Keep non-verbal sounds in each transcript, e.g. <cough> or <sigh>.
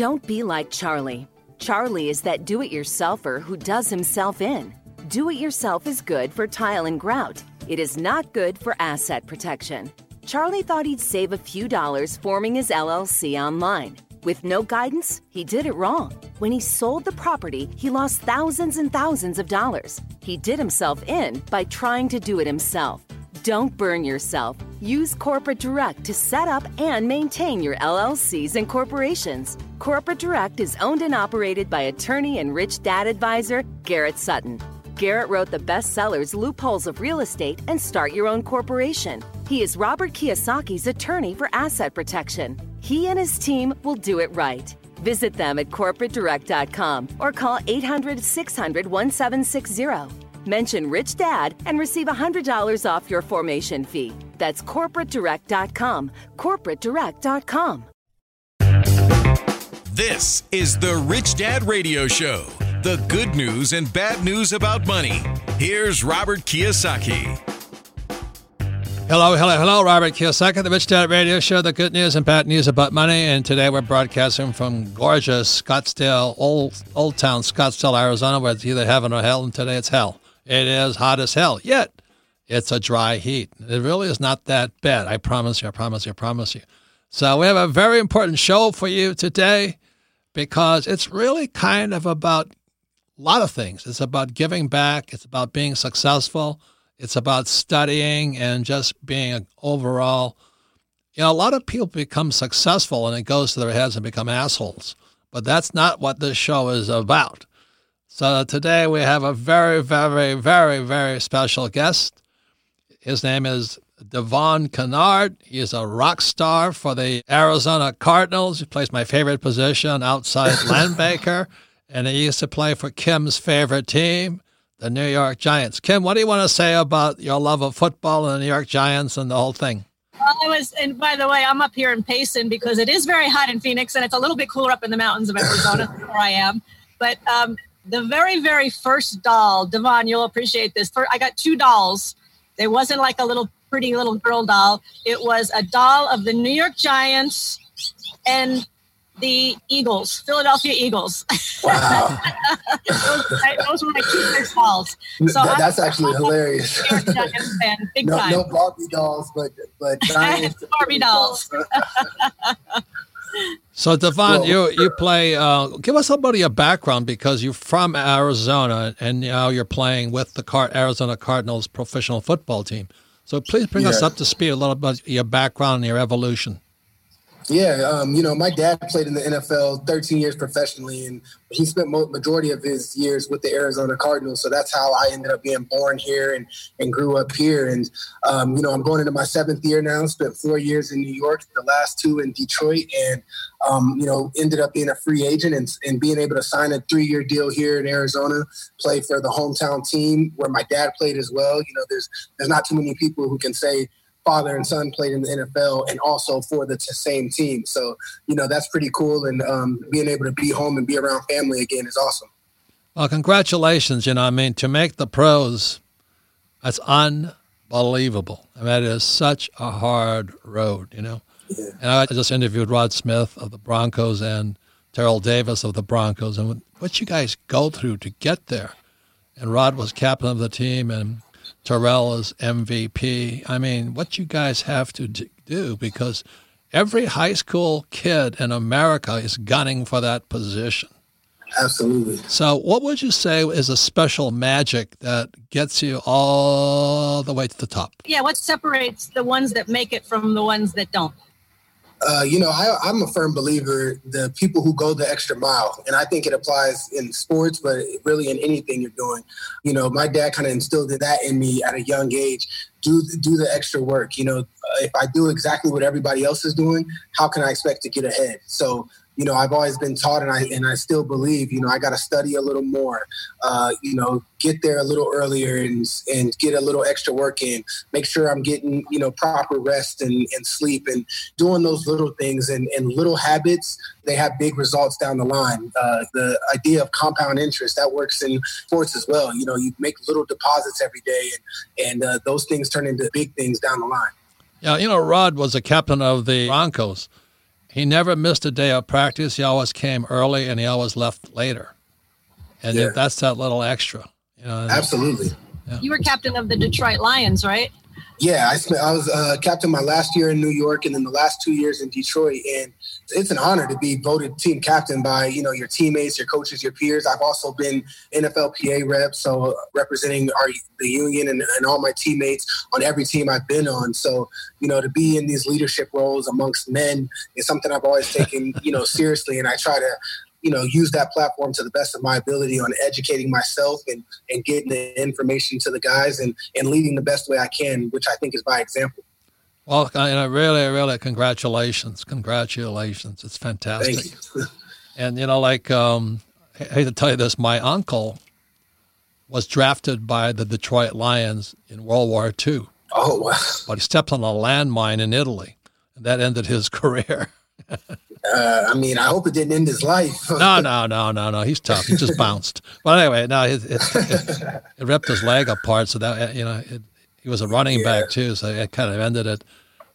Don't be like Charlie. Charlie is that do it yourselfer who does himself in. Do it yourself is good for tile and grout, it is not good for asset protection. Charlie thought he'd save a few dollars forming his LLC online. With no guidance, he did it wrong. When he sold the property, he lost thousands and thousands of dollars. He did himself in by trying to do it himself. Don't burn yourself. Use Corporate Direct to set up and maintain your LLCs and corporations. Corporate Direct is owned and operated by attorney and rich dad advisor Garrett Sutton. Garrett wrote the bestsellers Loopholes of Real Estate and Start Your Own Corporation. He is Robert Kiyosaki's attorney for asset protection. He and his team will do it right. Visit them at corporatedirect.com or call 800 600 1760. Mention Rich Dad and receive $100 off your formation fee. That's corporatedirect.com. Corporatedirect.com. This is the Rich Dad Radio Show the good news and bad news about money. Here's Robert Kiyosaki. Hello, hello, hello. Robert Kiyosaki, the Rich Dad Radio Show, the good news and bad news about money. And today we're broadcasting from gorgeous Scottsdale, Old Old Town, Scottsdale, Arizona, where it's either heaven or hell. And today it's hell. It is hot as hell. Yet it's a dry heat. It really is not that bad. I promise you. I promise you. I promise you. So we have a very important show for you today because it's really kind of about a lot of things. It's about giving back. It's about being successful. It's about studying and just being an overall. You know, a lot of people become successful and it goes to their heads and become assholes. But that's not what this show is about. So today we have a very, very, very, very special guest. His name is Devon Kennard. He's a rock star for the Arizona Cardinals. He plays my favorite position outside <laughs> linebacker and he used to play for Kim's favorite team, the New York Giants. Kim, what do you want to say about your love of football and the New York Giants and the whole thing? Well, I was, and by the way, I'm up here in Payson because it is very hot in Phoenix, and it's a little bit cooler up in the mountains of Arizona, where I am. But um, the very, very first doll, Devon, you'll appreciate this. I got two dolls. It wasn't like a little pretty little girl doll. It was a doll of the New York Giants and the Eagles, Philadelphia Eagles. Wow. <laughs> those, those, were my two first balls. So that, that's actually hilarious. Fan, big <laughs> no, time. no Barbie dolls, but but <laughs> Barbie dolls. So Devon, you you play. Uh, give us a little bit of your background because you're from Arizona and now you're playing with the Car- Arizona Cardinals professional football team. So please bring us up to speed a little bit your background and your evolution. Yeah, um, you know, my dad played in the NFL 13 years professionally, and he spent majority of his years with the Arizona Cardinals. So that's how I ended up being born here and, and grew up here. And um, you know, I'm going into my seventh year now. Spent four years in New York, the last two in Detroit, and um, you know, ended up being a free agent and, and being able to sign a three year deal here in Arizona, play for the hometown team where my dad played as well. You know, there's there's not too many people who can say father and son played in the NFL and also for the same team. So, you know, that's pretty cool. And um, being able to be home and be around family again is awesome. Well, congratulations. You know, I mean, to make the pros, that's unbelievable. I mean, it is such a hard road, you know. Yeah. And I just interviewed Rod Smith of the Broncos and Terrell Davis of the Broncos and what you guys go through to get there. And Rod was captain of the team and Terrell is MVP. I mean, what you guys have to do because every high school kid in America is gunning for that position. Absolutely. So, what would you say is a special magic that gets you all the way to the top? Yeah, what separates the ones that make it from the ones that don't? Uh, you know, I, am a firm believer the people who go the extra mile, and I think it applies in sports, but really in anything you're doing. You know, my dad kind of instilled that in me at a young age. Do do the extra work. You know, if I do exactly what everybody else is doing, how can I expect to get ahead? So you know, I've always been taught, and I and I still believe, you know, I got to study a little more, uh, you know, get there a little earlier and and get a little extra work in. Make sure I'm getting, you know, proper rest and, and sleep, and doing those little things and, and little habits. They have big results down the line. Uh, the idea of compound interest that works in sports as well. You know, you make little deposits every day, and and uh, those things turn into big things down the line. Yeah, you know, Rod was a captain of the Broncos he never missed a day of practice. He always came early and he always left later. And yeah. that's that little extra. You know, Absolutely. Yeah. You were captain of the Detroit Lions, right? Yeah, I spent. I was uh, captain my last year in New York, and then the last two years in Detroit. And it's an honor to be voted team captain by you know your teammates, your coaches, your peers. I've also been NFLPA rep, so representing our the union and, and all my teammates on every team I've been on. So you know to be in these leadership roles amongst men is something I've always taken <laughs> you know seriously, and I try to you know use that platform to the best of my ability on educating myself and and getting the information to the guys and and leading the best way I can, which I think is by example. Well, you know, really, really, congratulations, congratulations! It's fantastic. You. <laughs> and you know, like um, I hate to tell you this, my uncle was drafted by the Detroit Lions in World War II. Oh wow! But he stepped on a landmine in Italy, and that ended his <laughs> career. Uh, I mean, I hope it didn't end his life. no, no, no, no, no. He's tough. He just bounced. But anyway, no, it, it, it, it, ripped his leg apart. So that you know, he was a running yeah. back too. So it kind of ended it.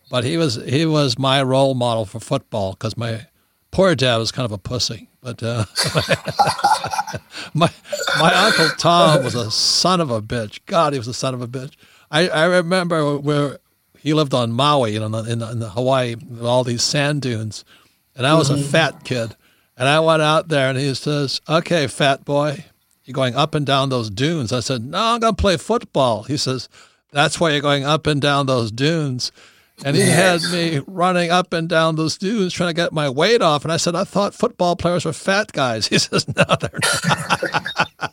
But he was he was my role model for football because my poor dad was kind of a pussy. But uh, <laughs> my my uncle Tom was a son of a bitch. God, he was a son of a bitch. I, I remember where he lived on Maui, you know, in, in, in Hawaii, all these sand dunes and I was mm-hmm. a fat kid. And I went out there and he says, Okay, fat boy, you're going up and down those dunes. I said, No, I'm going to play football. He says, That's why you're going up and down those dunes. And he had me running up and down those dunes trying to get my weight off. And I said, I thought football players were fat guys. <laughs> He says, No, they're not. <laughs>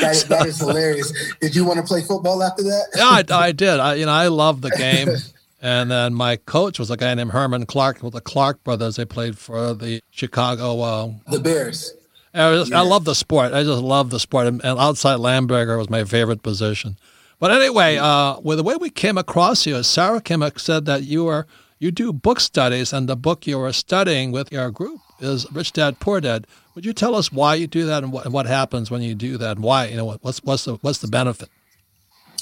that, so, that is hilarious. Did you want to play football after that? yeah, I, I did. I, you know, I love the game. <laughs> And then my coach was a guy named Herman Clark with the Clark brothers. They played for the Chicago. Uh, the Bears. I, just, yeah. I love the sport. I just love the sport. And, outside linebacker was my favorite position. But anyway, uh, with the way we came across you, Sarah Kim said that you are you do book studies, and the book you are studying with your group is Rich Dad Poor Dad. Would you tell us why you do that and what, what happens when you do that, and why? You know, what's what's the what's the benefit?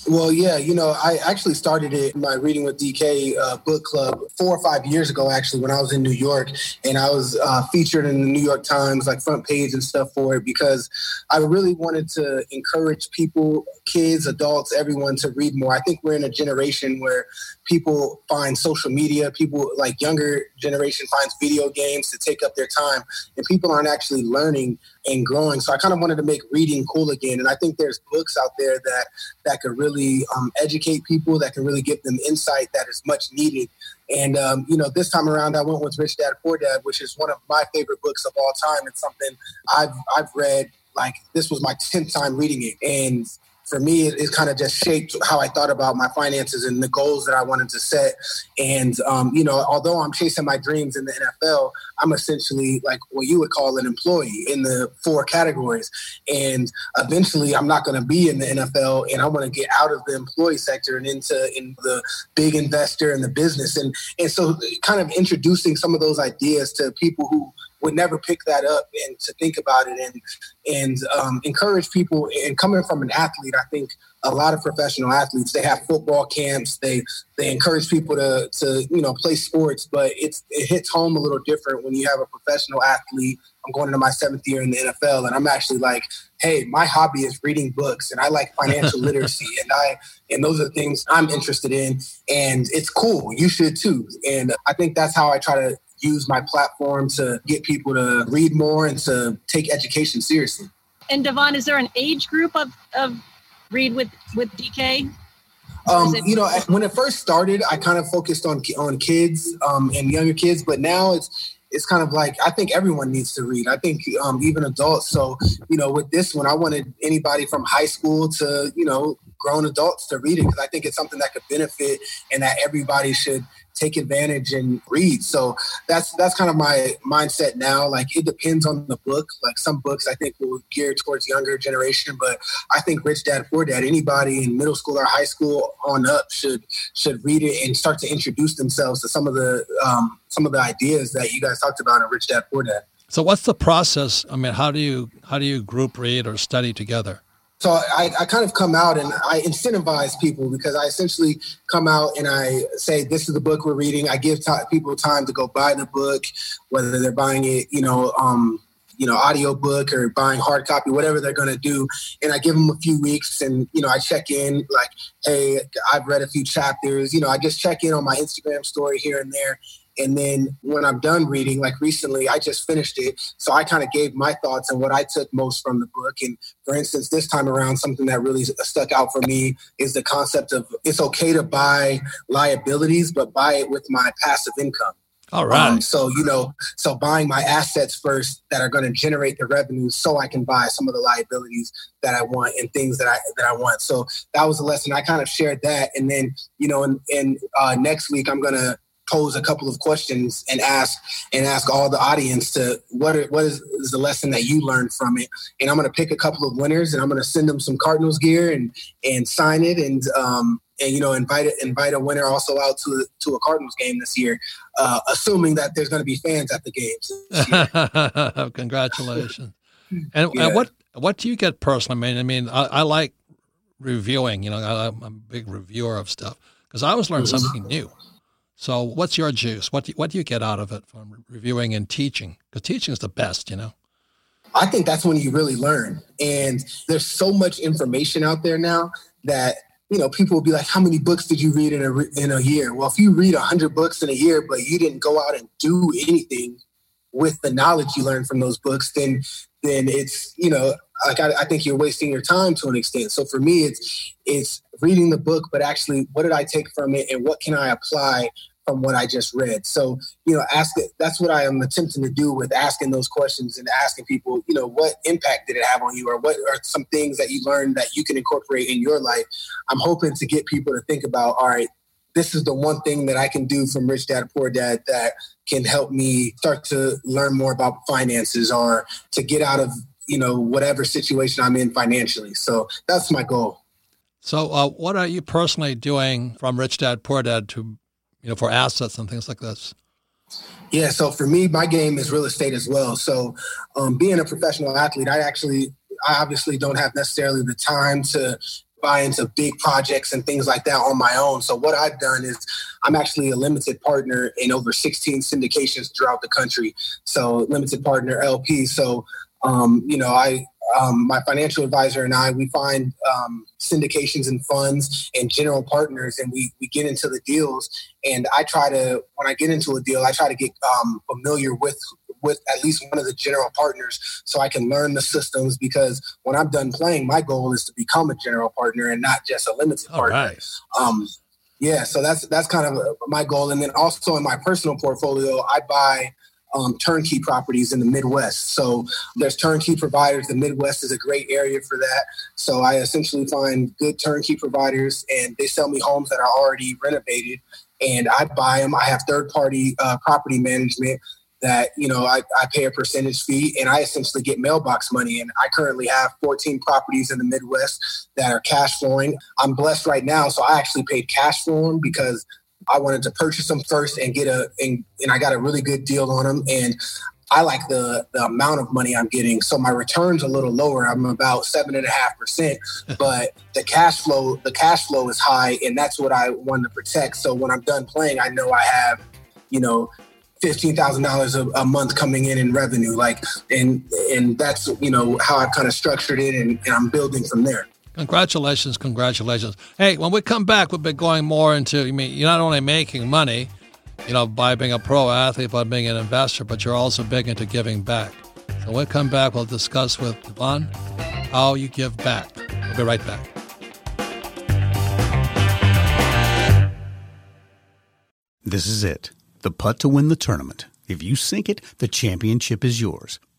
Well, yeah, you know, I actually started it my Reading with DK uh, book club four or five years ago, actually, when I was in New York, and I was uh, featured in the New York Times, like front page and stuff for it, because I really wanted to encourage people, kids, adults, everyone to read more. I think we're in a generation where people find social media, people like younger generation finds video games to take up their time, and people aren't actually learning and growing. So I kind of wanted to make reading cool again. And I think there's books out there that that could really um, educate people, that can really give them insight that is much needed. And um, you know, this time around, I went with Rich Dad Poor Dad, which is one of my favorite books of all time. It's something I've I've read like this was my tenth time reading it, and for me, it, it kind of just shaped how I thought about my finances and the goals that I wanted to set. And, um, you know, although I'm chasing my dreams in the NFL, I'm essentially like what you would call an employee in the four categories. And eventually, I'm not going to be in the NFL and I want to get out of the employee sector and into in the big investor and the business. And, and so, kind of introducing some of those ideas to people who would never pick that up and to think about it and and um, encourage people. And coming from an athlete, I think a lot of professional athletes they have football camps. They they encourage people to to you know play sports, but it's it hits home a little different when you have a professional athlete. I'm going into my seventh year in the NFL, and I'm actually like, hey, my hobby is reading books, and I like financial <laughs> literacy, and I and those are the things I'm interested in, and it's cool. You should too, and I think that's how I try to use my platform to get people to read more and to take education seriously. And Devon, is there an age group of, of read with with DK? Um, you know, when it first started, I kind of focused on on kids um, and younger kids, but now it's it's kind of like I think everyone needs to read. I think um, even adults. So you know, with this one, I wanted anybody from high school to you know grown adults to read it because I think it's something that could benefit and that everybody should take advantage and read. So that's that's kind of my mindset now. Like it depends on the book. Like some books I think will gear towards younger generation, but I think Rich Dad Poor Dad, anybody in middle school or high school on up should should read it and start to introduce themselves to some of the um, some of the ideas that you guys talked about in Rich Dad Poor Dad. So what's the process? I mean, how do you how do you group read or study together? So I, I, kind of come out and I incentivize people because I essentially come out and I say, this is the book we're reading. I give t- people time to go buy the book, whether they're buying it, you know, um, you know, audio book or buying hard copy, whatever they're going to do. And I give them a few weeks and, you know, I check in like, hey, I've read a few chapters. You know, I just check in on my Instagram story here and there. And then when I'm done reading, like recently, I just finished it. So I kind of gave my thoughts and what I took most from the book. And for instance, this time around, something that really stuck out for me is the concept of it's okay to buy liabilities, but buy it with my passive income. All right. Um, so, you know, so buying my assets first that are going to generate the revenue so I can buy some of the liabilities that I want and things that I that I want. So that was a lesson. I kind of shared that. And then, you know, and, and uh, next week I'm going to pose a couple of questions and ask and ask all the audience to what are, what is, is the lesson that you learned from it. And i'm going to pick a couple of winners and i'm going to send them some cardinals gear and and sign it and um and you know invite invite a winner also out to to a cardinals game this year uh assuming that there's going to be fans at the games <laughs> congratulations. And, yeah. and, what what do you get personally? I mean i mean i, I like reviewing you know I, i'm a big reviewer of stuff because i always learn mm-hmm. something new so, what's your juice? What do you, what do you get out of it from reviewing and teaching? Because teaching is the best, you know. I think that's when you really learn. And there's so much information out there now that you know people will be like, "How many books did you read in a in a year?" Well, if you read hundred books in a year, but you didn't go out and do anything with the knowledge you learned from those books, then then it's you know like I, I, think you're wasting your time to an extent. So for me, it's it's reading the book, but actually, what did I take from it, and what can I apply from what I just read. So, you know, ask it, that's what I am attempting to do with asking those questions and asking people, you know, what impact did it have on you or what are some things that you learned that you can incorporate in your life? I'm hoping to get people to think about, all right, this is the one thing that I can do from Rich Dad Poor Dad that can help me start to learn more about finances or to get out of, you know, whatever situation I'm in financially. So that's my goal. So, uh, what are you personally doing from Rich Dad Poor Dad to you know, for assets and things like this? Yeah, so for me, my game is real estate as well. So, um, being a professional athlete, I actually, I obviously don't have necessarily the time to buy into big projects and things like that on my own. So, what I've done is I'm actually a limited partner in over 16 syndications throughout the country. So, limited partner LP. So, um, you know, I um, my financial advisor and I, we find um, syndications and funds and general partners, and we, we get into the deals. And I try to, when I get into a deal, I try to get um, familiar with with at least one of the general partners so I can learn the systems because when I'm done playing, my goal is to become a general partner and not just a limited All partner. Right. Um, yeah, so that's that's kind of my goal. And then also in my personal portfolio, I buy um, turnkey properties in the Midwest. So there's turnkey providers. The Midwest is a great area for that. So I essentially find good turnkey providers, and they sell me homes that are already renovated, and I buy them. I have third party uh, property management that you know I, I pay a percentage fee and i essentially get mailbox money and i currently have 14 properties in the midwest that are cash flowing i'm blessed right now so i actually paid cash for them because I wanted to purchase them first and get a and, and I got a really good deal on them and I like the the amount of money I'm getting. So my return's a little lower. I'm about seven and a half percent, <laughs> but the cash flow the cash flow is high and that's what I want to protect. So when I'm done playing, I know I have, you know, fifteen thousand dollars a month coming in in revenue. Like and and that's you know how I've kind of structured it and, and I'm building from there. Congratulations, congratulations. Hey, when we come back, we'll be going more into, I mean, you're not only making money, you know, by being a pro athlete, by being an investor, but you're also big into giving back. So when we come back, we'll discuss with Devon how you give back. We'll be right back. This is it. The putt to win the tournament. If you sink it, the championship is yours.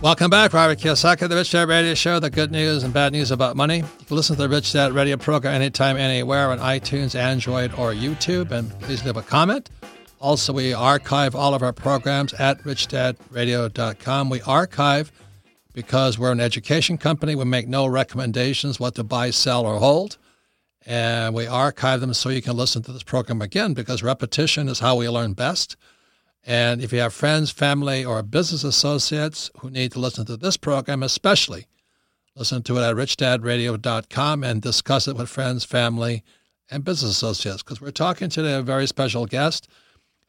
Welcome back, Robert Kiyosaki, the Rich Dad Radio Show, the good news and bad news about money. You can listen to the Rich Dad Radio program anytime, anywhere on iTunes, Android, or YouTube. And please leave a comment. Also, we archive all of our programs at richdadradio.com. We archive because we're an education company. We make no recommendations what to buy, sell, or hold. And we archive them so you can listen to this program again because repetition is how we learn best. And if you have friends, family, or business associates who need to listen to this program, especially listen to it at richdadradio.com and discuss it with friends, family, and business associates. Because we're talking today a very special guest.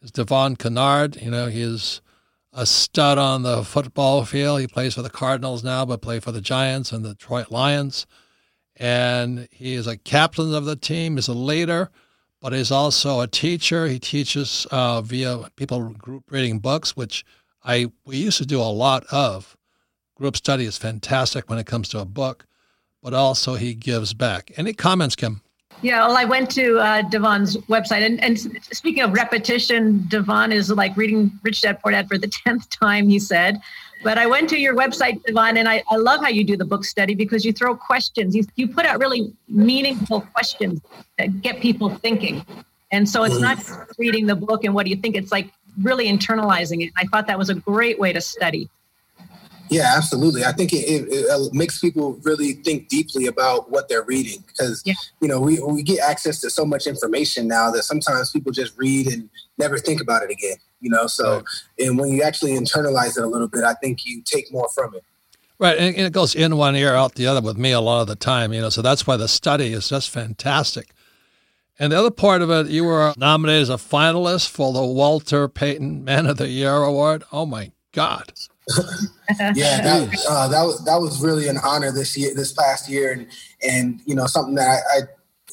Is Devon Kennard. You know, he's a stud on the football field. He plays for the Cardinals now, but played for the Giants and the Detroit Lions. And he is a captain of the team. He's a leader but he's also a teacher. He teaches uh, via people group reading books, which I we used to do a lot of. Group study is fantastic when it comes to a book, but also he gives back. Any comments, Kim? Yeah, well, I went to uh, Devon's website, and, and speaking of repetition, Devon is like reading Rich Dad Poor Dad for the <laughs> tenth time. He said, but I went to your website, Devon, and I, I love how you do the book study because you throw questions. You, you put out really meaningful questions that get people thinking. And so it's not mm. reading the book and what do you think? It's like really internalizing it. I thought that was a great way to study. Yeah, absolutely. I think it, it, it, uh, makes people really think deeply about what they're reading because yeah. you know we we get access to so much information now that sometimes people just read and never think about it again you know so right. and when you actually internalize it a little bit i think you take more from it right and it goes in one ear out the other with me a lot of the time you know so that's why the study is just fantastic and the other part of it you were nominated as a finalist for the walter payton man of the year award oh my god. <laughs> Yeah, that, uh, that was that was really an honor this year, this past year, and and you know something that I, I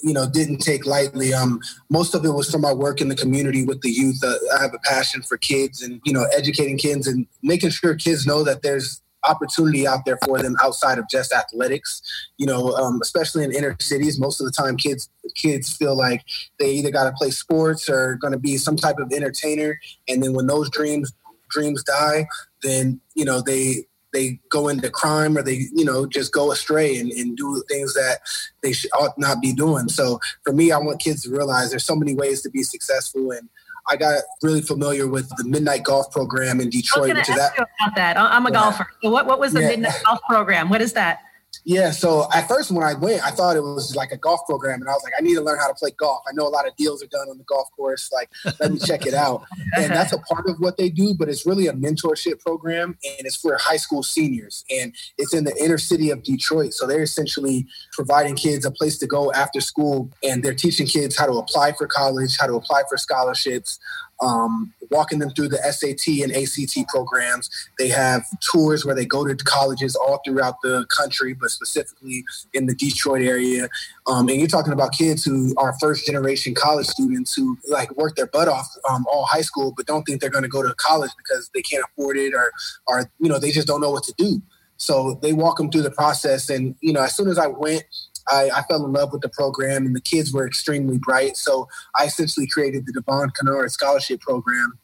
you know didn't take lightly. Um most of it was from my work in the community with the youth. Uh, i have a passion for kids and you know educating kids and making sure kids know that there's opportunity out there for them outside of just athletics. You know um, especially in inner cities most of the time kids kids feel like they either got to play sports or going to be some type of entertainer. And then when those dreams dreams die then you know they they go into crime or they you know just go astray and, and do things that they should, ought not be doing so for me i want kids to realize there's so many ways to be successful and I got really familiar with the Midnight Golf Program in Detroit. I was that, about that. I'm a golfer. So what, what was the yeah. Midnight Golf Program? What is that? Yeah, so at first when I went, I thought it was like a golf program, and I was like, I need to learn how to play golf. I know a lot of deals are done on the golf course. Like, let me check it out. <laughs> And that's a part of what they do, but it's really a mentorship program, and it's for high school seniors, and it's in the inner city of Detroit. So they're essentially providing kids a place to go after school, and they're teaching kids how to apply for college, how to apply for scholarships, um, walking them through the SAT and ACT programs. They have tours where they go to colleges all throughout the country, but specifically in the Detroit area. Um, and you're talking about kids who are first generation college students who like work their butt off um, all high school, but don't think they're going to go to college because they can't afford it or, or, you know, they just don't know what to do. So they walk them through the process. And, you know, as soon as I went, I, I, fell in love with the program, and the kids were extremely bright. So I essentially created the Devon Kennard Scholarship Program,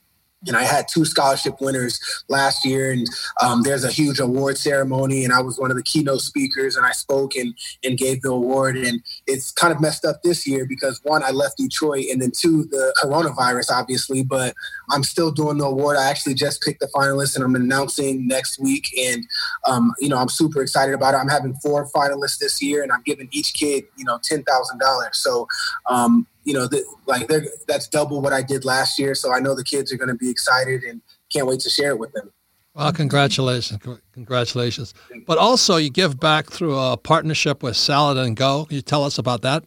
and I had two scholarship winners last year. And um, there's a huge award ceremony, and I was one of the keynote speakers, and I spoke and and gave the award. And it's kind of messed up this year because one, I left Detroit, and then two, the coronavirus, obviously. But I'm still doing the award. I actually just picked the finalists, and I'm announcing next week. And um, you know, I'm super excited about it. I'm having four finalists this year, and I'm giving each kid, you know, ten thousand dollars. So um, you know, like that's double what I did last year. So I know the kids are going to be excited and can't wait to share it with them. Well, congratulations, congratulations! But also, you give back through a partnership with Salad and Go. Can you tell us about that?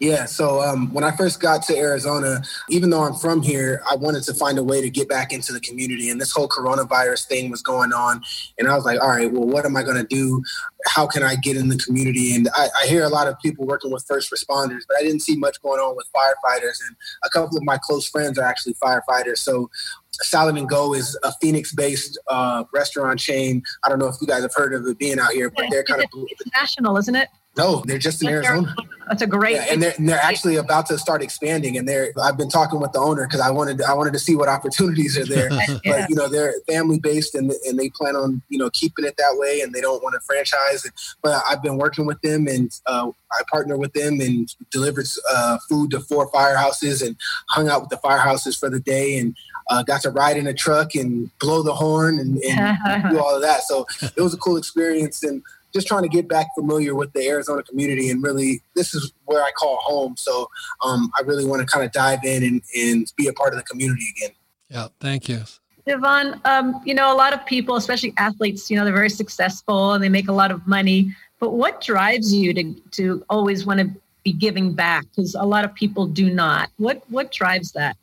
Yeah. So um, when I first got to Arizona, even though I'm from here, I wanted to find a way to get back into the community. And this whole coronavirus thing was going on. And I was like, all right, well, what am I going to do? How can I get in the community? And I, I, hear a lot of people working with first responders, but I didn't see much going on with firefighters. And a couple of my close friends are actually firefighters. So Salad and Go is a Phoenix-based uh, restaurant chain. I don't know if you guys have heard of it being out here, but they're kind of national, isn't it? No, they're just in Arizona. That's a great. Yeah, and they're and they're actually about to start expanding. And they're I've been talking with the owner because I wanted I wanted to see what opportunities are there. <laughs> yeah. But you know they're family based and and they plan on you know keeping it that way and they don't want to franchise. But I've been working with them and uh, I partner with them and delivered uh, food to four firehouses and hung out with the firehouses for the day and. Uh, got to ride in a truck and blow the horn and, and <laughs> do all of that. So it was a cool experience. And just trying to get back familiar with the Arizona community and really this is where I call home. So um, I really want to kind of dive in and, and be a part of the community again. Yeah, thank you. Devon, um, you know, a lot of people, especially athletes, you know, they're very successful and they make a lot of money. But what drives you to to always want to be giving back? Because a lot of people do not. What what drives that?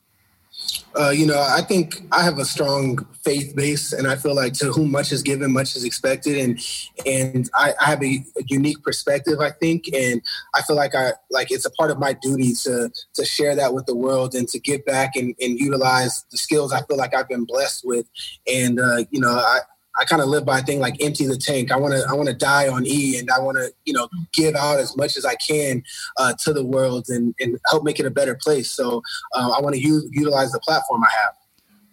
Uh, you know, I think I have a strong faith base, and I feel like to whom much is given, much is expected, and and I, I have a, a, unique perspective. I think, and I feel like I like it's a part of my duty to to share that with the world and to give back and, and utilize the skills I feel like I've been blessed with, and uh, you know, I I kind of live by a thing like empty the tank. I want to I want to die on E, and I want to you know give out as much as I can uh, to the world and, and help make it a better place. So uh, I want to u- utilize the platform I have.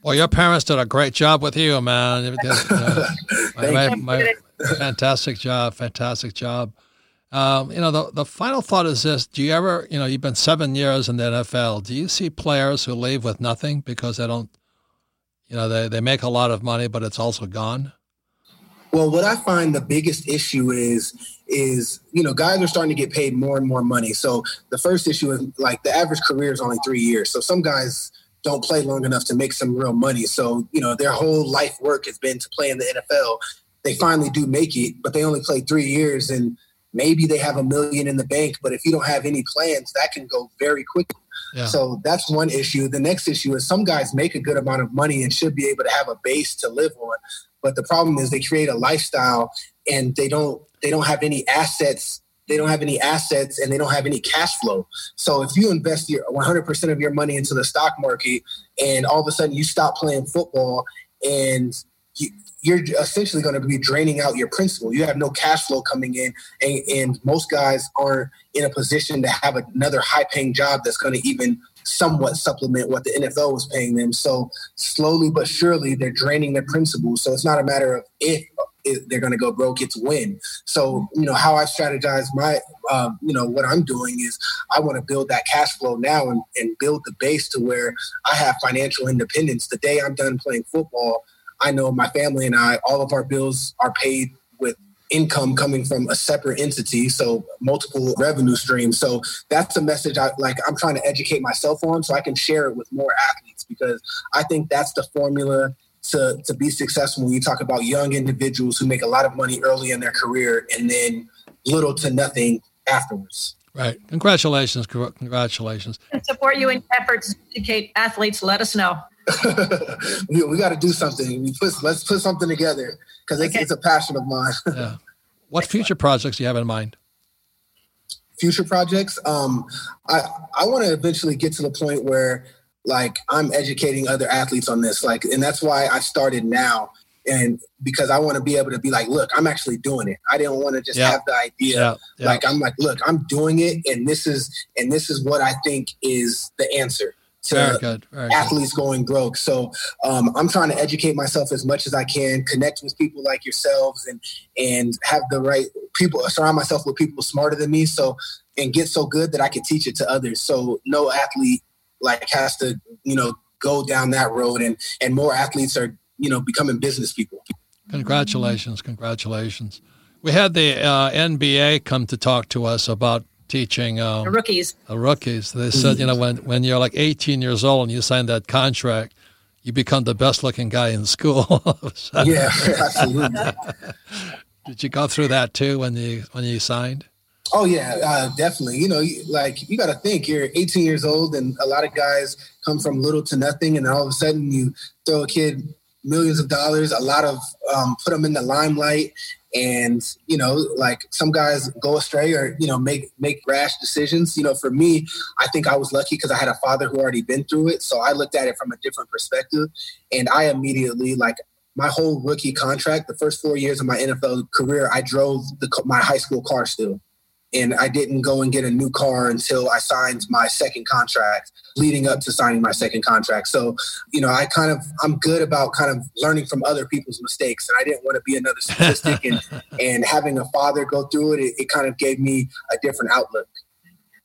Well, your parents did a great job with you, man. Uh, <laughs> my, my, my, fantastic job, fantastic job. Um, you know, the the final thought is this: Do you ever, you know, you've been seven years in the NFL. Do you see players who leave with nothing because they don't you know they, they make a lot of money but it's also gone. Well what i find the biggest issue is is you know guys are starting to get paid more and more money. So the first issue is like the average career is only three years. So some guys don't play long enough to make some real money. So you know their whole life work has been to play in the nfl they finally do make it but they only play three years and maybe they have a million in the bank but if you don't have any plans that can go very quickly so that's one issue. The next issue is some guys make a good amount of money and should be able to have a base to live on. But the problem is they create a lifestyle and they don't they don't have any assets they don't have any assets and they don't have any cash flow. So if you invest your 100% of your money into the stock market and all of a sudden you stop playing football and you, you're essentially going to be draining out your principal. You have no cash flow coming in, and, and most guys aren't in a position to have another high paying job that's going to even somewhat supplement what the NFL was paying them. So slowly but surely, they're draining their principal. So it's not a matter of if they're going to go broke it's when so you know how i strategize my um, you know what i'm doing is i want to build that cash flow now and, and build the base to where i have financial independence the day i'm done playing football I know my family and I, all of our bills are paid with income coming from a separate entity, so multiple revenue streams. So that's a message I like. I'm trying to educate myself on, so I can share it with more athletes because I think that's the formula to to be successful. When you talk about young individuals who make a lot of money early in their career and then little to nothing afterwards. Right. Congratulations. Congratulations. And support you in efforts to educate athletes. Let us know. <laughs> we, we got to do something. We put, let's put something together because it's, okay. it's, a passion of mine. <laughs> yeah. What future projects do you have in mind? Future projects. Um, I I want to eventually get to the point where like I'm educating other athletes on this. Like, and that's why I started now. And because I want to be able to be like, look, I'm actually doing it. I didn't want to just yeah. have the idea. Yeah. Yeah. Like I'm like, look, I'm doing it, and this is and this is what I think is the answer to very good, very athletes good. going broke. So um, I'm trying to educate myself as much as I can, connect with people like yourselves, and and have the right people, surround myself with people smarter than me. So and get so good that I can teach it to others. So no athlete like has to you know go down that road, and and more athletes are you know becoming business people. Congratulations, congratulations. We had the uh, NBA come to talk to us about teaching um, the rookies. The rookies. They said, you know, when, when you're like 18 years old and you sign that contract, you become the best looking guy in school. <laughs> yeah, absolutely. <laughs> Did you go through that too when you when you signed? Oh yeah, uh, definitely. You know, like you got to think you're 18 years old, and a lot of guys come from little to nothing, and all of a sudden you throw a kid millions of dollars, a lot of um, put them in the limelight, and you know like some guys go astray or you know make make rash decisions. You know for me i think i was lucky because i had a father who already been through it. So i looked at it from a different perspective and i immediately like my whole rookie contract the first four years of my nfl career i drove the, my high school car still and I didn't go and get a new car until I signed my second contract, leading up to signing my second contract. So, you know, I kind of I'm good about kind of learning from other people's mistakes, and I didn't want to be another <laughs> statistic. and and having a father go through it, it, it kind of gave me a different outlook.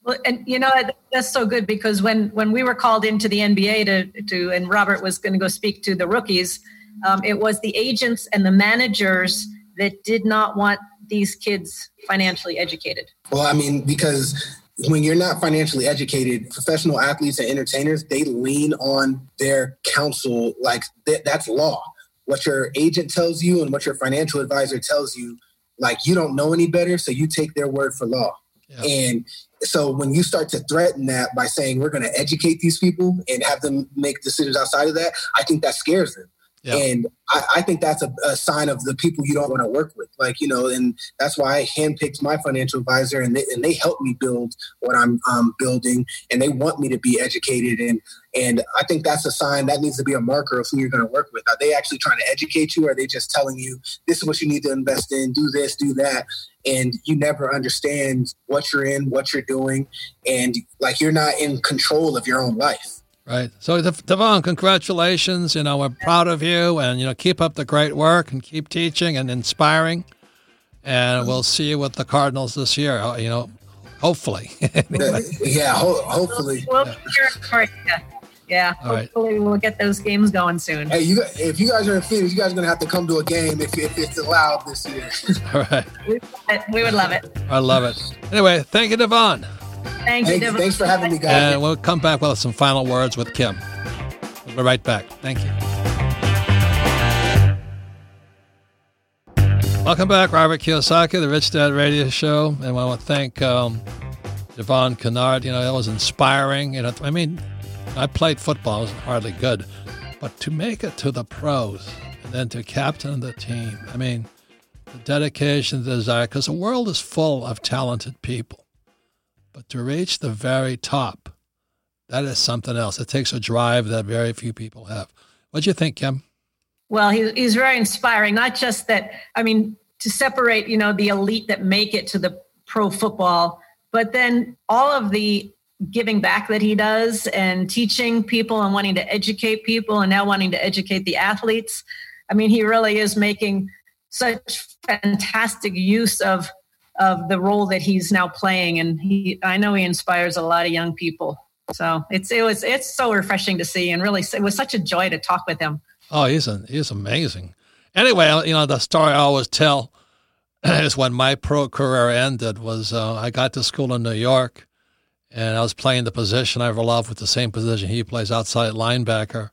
Well, and you know that's so good because when when we were called into the NBA to to and Robert was going to go speak to the rookies, um, it was the agents and the managers that did not want these kids financially educated? Well, I mean, because when you're not financially educated, professional athletes and entertainers, they lean on their counsel. Like th- that's law. What your agent tells you and what your financial advisor tells you, like you don't know any better, so you take their word for law. Yeah. And so when you start to threaten that by saying we're going to educate these people and have them make decisions outside of that, I think that scares them. And I, I, think that's a, a, sign of the people you don't want to work with. Like, you know, and that's why I handpicked my financial advisor and they, and they help me build what I'm um, building and they want me to be educated. And, and I think that's a sign that needs to be a marker of who you're going to work with. Are they actually trying to educate you? Or are they just telling you this is what you need to invest in, do this, do that? And you never understand what you're in, what you're doing. And like, you're not in control of your own life. Right. So, Devon, congratulations. You know, we're proud of you, and you know, keep up the great work and keep teaching and inspiring. And we'll see you with the Cardinals this year. You know, hopefully. <laughs> anyway. Yeah, ho- hopefully. We'll be here for you. Yeah, All hopefully right. we'll get those games going soon. Hey, you, if you guys are in Phoenix, you guys are going to have to come to a game if, if it's allowed this year. <laughs> All right. We, we would love it. I love it. Anyway, thank you, Devon. Thank you. Thanks, thanks for having me, guys. And we'll come back with some final words with Kim. We'll be right back. Thank you. Welcome back, Robert Kiyosaki, the Rich Dad Radio Show, and I want to thank um, Devon Kennard. You know, that was inspiring. You know, I mean, I played football; I was hardly good, but to make it to the pros and then to captain the team, I mean, the dedication, the desire, because the world is full of talented people. But to reach the very top, that is something else. It takes a drive that very few people have. What do you think, Kim? Well, he, he's very inspiring. Not just that, I mean, to separate, you know, the elite that make it to the pro football, but then all of the giving back that he does and teaching people and wanting to educate people and now wanting to educate the athletes. I mean, he really is making such fantastic use of of the role that he's now playing. And he, I know he inspires a lot of young people. So it's it was it's so refreshing to see, and really it was such a joy to talk with him. Oh, he's a, he's amazing. Anyway, you know the story I always tell <clears throat> is when my pro career ended was uh, I got to school in New York, and I was playing the position I love with the same position he plays outside linebacker.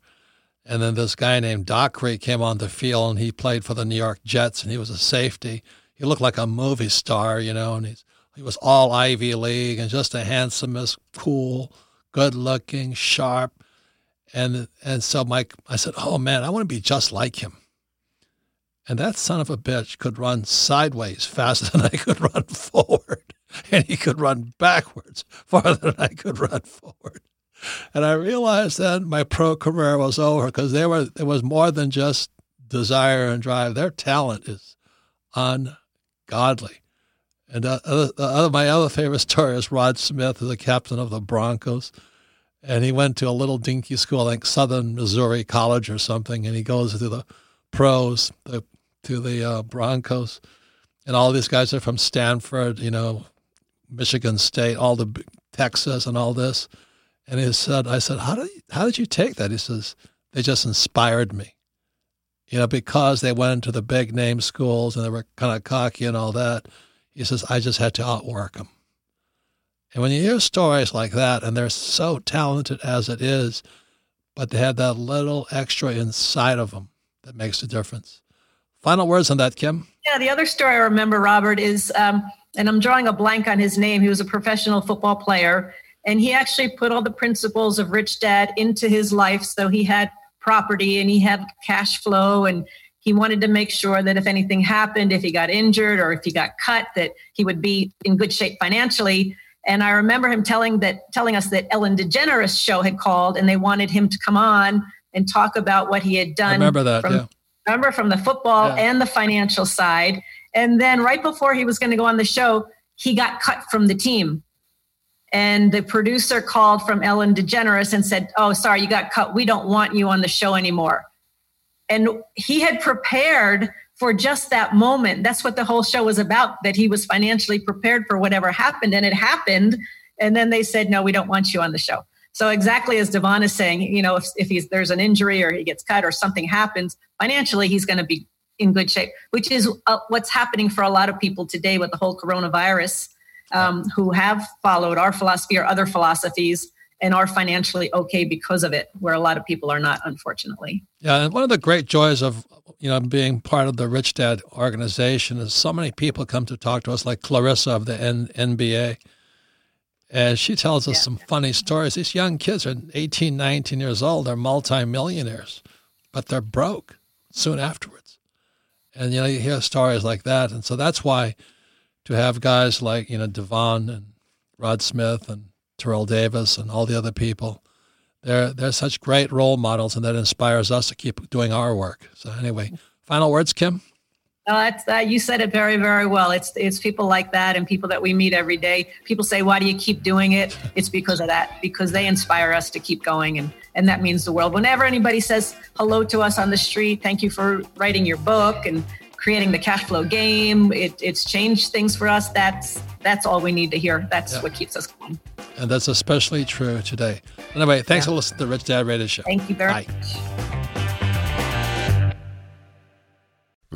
And then this guy named Dockery came on the field, and he played for the New York Jets, and he was a safety he looked like a movie star, you know, and he's, he was all Ivy League and just the handsomest, cool, good looking, sharp. And, and so Mike, I said, oh man, I want to be just like him. And that son of a bitch could run sideways faster <laughs> than I could run forward. And he could run backwards farther than I could run forward. And I realized then my pro career was over because there were there was more than just desire and drive. Their talent is un godly. And uh, uh, my other favorite story is Rod Smith, who's the captain of the Broncos. and he went to a little dinky school, like Southern Missouri College or something, and he goes to the pros, the, to the uh, Broncos, and all these guys are from Stanford, you know, Michigan State, all the Texas, and all this. And he said, I said, how did how did you take that? He says, they just inspired me you know, because they went into the big name schools and they were kind of cocky and all that. He says, I just had to outwork them. And when you hear stories like that, and they're so talented as it is, but they have that little extra inside of them that makes a difference. Final words on that, Kim? Yeah, the other story I remember, Robert, is, um, and I'm drawing a blank on his name. He was a professional football player, and he actually put all the principles of Rich Dad into his life. So he had property and he had cash flow and he wanted to make sure that if anything happened, if he got injured or if he got cut, that he would be in good shape financially. And I remember him telling that telling us that Ellen DeGeneres show had called and they wanted him to come on and talk about what he had done. I remember that, from, yeah. Remember from the football yeah. and the financial side. And then right before he was going to go on the show, he got cut from the team. And the producer called from Ellen DeGeneres and said, Oh, sorry, you got cut. We don't want you on the show anymore. And he had prepared for just that moment. That's what the whole show was about, that he was financially prepared for whatever happened. And it happened. And then they said, No, we don't want you on the show. So exactly as Devon is saying, you know, if, if he's there's an injury or he gets cut or something happens, financially he's going to be in good shape, which is uh, what's happening for a lot of people today with the whole coronavirus um, who have followed our philosophy or other philosophies and are financially okay because of it, where a lot of people are not, unfortunately. Yeah, and one of the great joys of you know being part of the Rich Dad organization is so many people come to talk to us, like Clarissa of the N- NBA. And she tells us yeah. some funny stories. These young kids are 18, 19 years old. They're multimillionaires, but they're broke soon afterwards. And you know, you hear stories like that, and so that's why to have guys like you know Devon and Rod Smith and Terrell Davis and all the other people. They're they're such great role models, and that inspires us to keep doing our work. So anyway, final words, Kim. No, that's uh, you said it very, very well. It's it's people like that and people that we meet every day. People say, "Why do you keep doing it?" It's because of that. Because they inspire us to keep going, and and that means the world. Whenever anybody says hello to us on the street, thank you for writing your book and creating the cash flow game. It, it's changed things for us. That's that's all we need to hear. That's yeah. what keeps us going. And that's especially true today. Anyway, thanks yeah. for listening to the Rich Dad Radio Show. Thank you very Bye. much.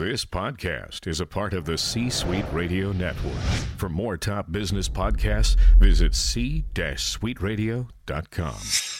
This podcast is a part of the C Suite Radio Network. For more top business podcasts, visit c-suiteradio.com.